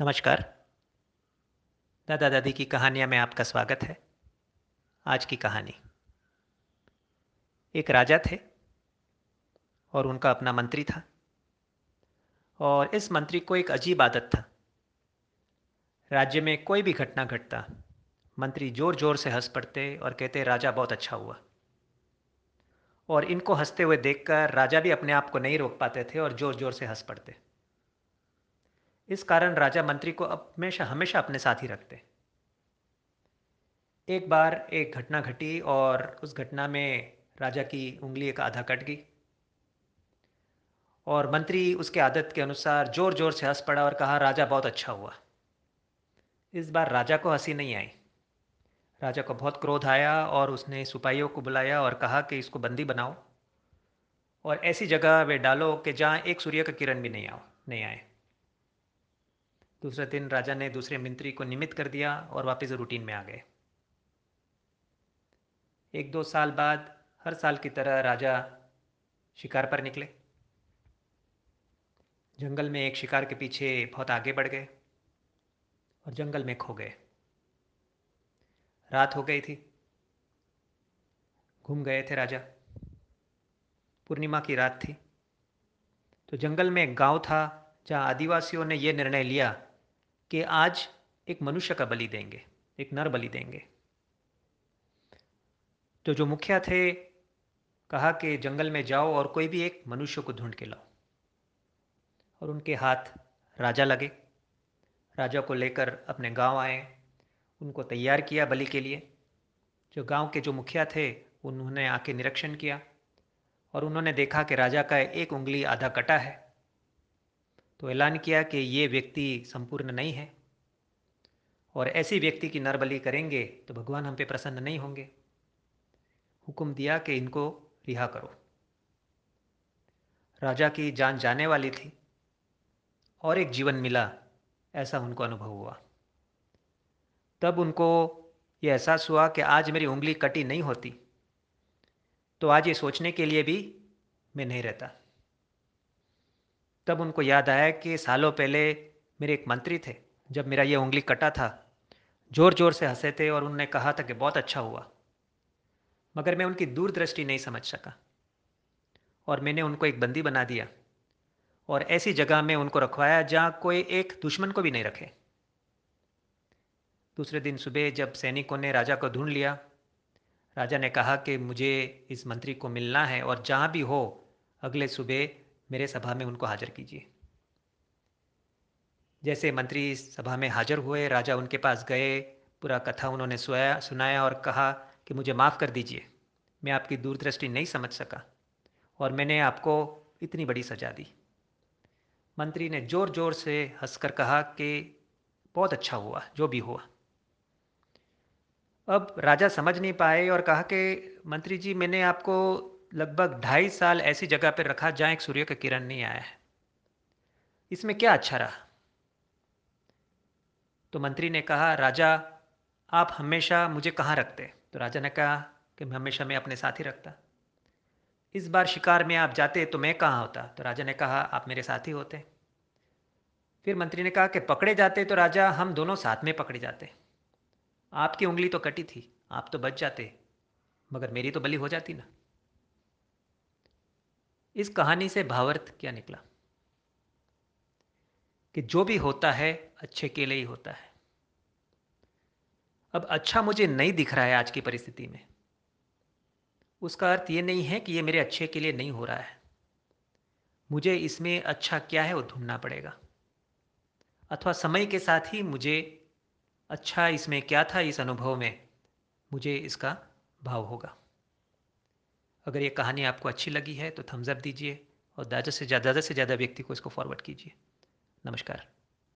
नमस्कार। दादा दादी की कहानियाँ में आपका स्वागत है। आज की कहानी। एक राजा थे और उनका अपना मंत्री था। और इस मंत्री को एक अजीब आदत था। राज्य में कोई भी घटना घटता, मंत्री ज़ोर ज़ोर से हंस पड़ते और कहते, राजा, बहुत अच्छा हुआ। और इनको हँसते हुए देखकर राजा भी अपने आप को नहीं रोक पाते थे और ज़ोर ज़ोर से हंस पड़ते। इस कारण राजा मंत्री को हमेशा हमेशा अपने साथ ही रखते एक बार एक घटना घटी और उस घटना में राजा की उंगली एक आधा कट गई और मंत्री उसके आदत के अनुसार ज़ोर ज़ोर से हंस पड़ा और कहा, राजा, बहुत अच्छा हुआ। इस बार राजा को हँसी नहीं आई। राजा को बहुत क्रोध आया और उसने सिपाहियों को बुलाया और कहा कि इसको बंदी बनाओ और ऐसी जगह वे डालो कि जहाँ एक सूर्य का किरण भी नहीं आओ नहीं आए। दूसरे दिन राजा ने दूसरे मंत्री को निमित कर दिया और वापस रूटीन में आ गए। एक दो साल बाद हर साल की तरह राजा शिकार पर निकले। जंगल में एक शिकार के पीछे बहुत आगे बढ़ गए और जंगल में खो गए। रात हो गई थी। घूम गए थे राजा। पूर्णिमा की रात थी। तो जंगल में एक गाँव था जहाँ आदिवासियों ने यह निर्णय लिया कि आज एक मनुष्य का बलि देंगे, एक नर बलि देंगे। तो जो मुखिया थे, कहा कि जंगल में जाओ और कोई भी एक मनुष्य को ढूंढ के लाओ। और उनके हाथ राजा लगे। राजा को लेकर अपने गाँव आए, उनको तैयार किया बलि के लिए। जो गाँव के जो मुखिया थे, उन्होंने आके निरीक्षण किया और उन्होंने देखा कि राजा का एक उंगली आधा कटा है। तो ऐलान किया कि ये व्यक्ति संपूर्ण नहीं है और ऐसी व्यक्ति की नरबली करेंगे तो भगवान हम पे प्रसन्न नहीं होंगे। हुक्म दिया कि इनको रिहा करो। राजा की जान जाने वाली थी और एक जीवन मिला, ऐसा उनको अनुभव हुआ। तब उनको ये एहसास हुआ कि आज मेरी उंगली कटी नहीं होती तो आज ये सोचने के लिए भी मैं नहीं रहता। तब उनको याद आया कि सालों पहले मेरे एक मंत्री थे, जब मेरा ये उंगली कटा था। ज़ोर ज़ोर से हंसे थे और उन्होंने कहा था कि बहुत अच्छा हुआ। मगर मैं उनकी दूरदृष्टि नहीं समझ सका। और मैंने उनको एक बंदी बना दिया। और ऐसी जगह में उनको रखवाया जहाँ कोई एक दुश्मन को भी नहीं रखे। दूसरे दिन सुबह जब सैनिकों ने राजा को ढूंढ लिया, राजा ने कहा कि मुझे इस मंत्री को मिलना है और जहाँ भी हो, अगले सुबह मेरे सभा में उनको हाजिर कीजिए। जैसे मंत्री सभा में हाजिर हुए, राजा उनके पास गए, पूरा कथा उन्होंने सुनाया सुनाया और कहा कि मुझे माफ़ कर दीजिए, मैं आपकी दूरदृष्टि नहीं समझ सका और मैंने आपको इतनी बड़ी सजा दी। मंत्री ने ज़ोर ज़ोर से हंसकर कहा कि बहुत अच्छा हुआ, जो भी हुआ। अब राजा समझ नहीं पाए और कहा कि, मंत्री जी, मैंने आपको लगभग ढाई साल ऐसी जगह पर रखा जहाँ एक सूर्य का किरण नहीं आया है। इसमें क्या अच्छा रहा? तो मंत्री ने कहा, राजा, आप हमेशा मुझे कहाँ रखते? तो राजा ने कहा कि मैं हमेशा मैं अपने साथ ही रखता। इस बार शिकार में आप जाते तो मैं कहाँ होता? तो राजा ने कहा, आप मेरे साथ ही होते। फिर मंत्री ने कहा कि पकड़े जाते तो राजा हम दोनों साथ में पकड़े जाते। आपकी उंगली तो कटी थी, आप तो बच जाते, मगर मेरी तो बलि हो जाती ना। इस कहानी से भावार्थ क्या निकला? कि जो भी होता है, अच्छे के लिए ही होता है। अब अच्छा मुझे नहीं दिख रहा है आज की परिस्थिति में। उसका अर्थ ये नहीं है कि ये मेरे अच्छे के लिए नहीं हो रहा है। मुझे इसमें अच्छा क्या है वो ढूंढना पड़ेगा। अथवा समय के साथ ही मुझे अच्छा इसमें क्या था इस अनुभव में मुझे इसका भाव होगा। अगर ये कहानी आपको अच्छी लगी है तो थम्सअप दीजिए और ज़्यादा से ज़्यादा से ज़्यादा व्यक्ति को इसको फॉरवर्ड कीजिए। नमस्कार।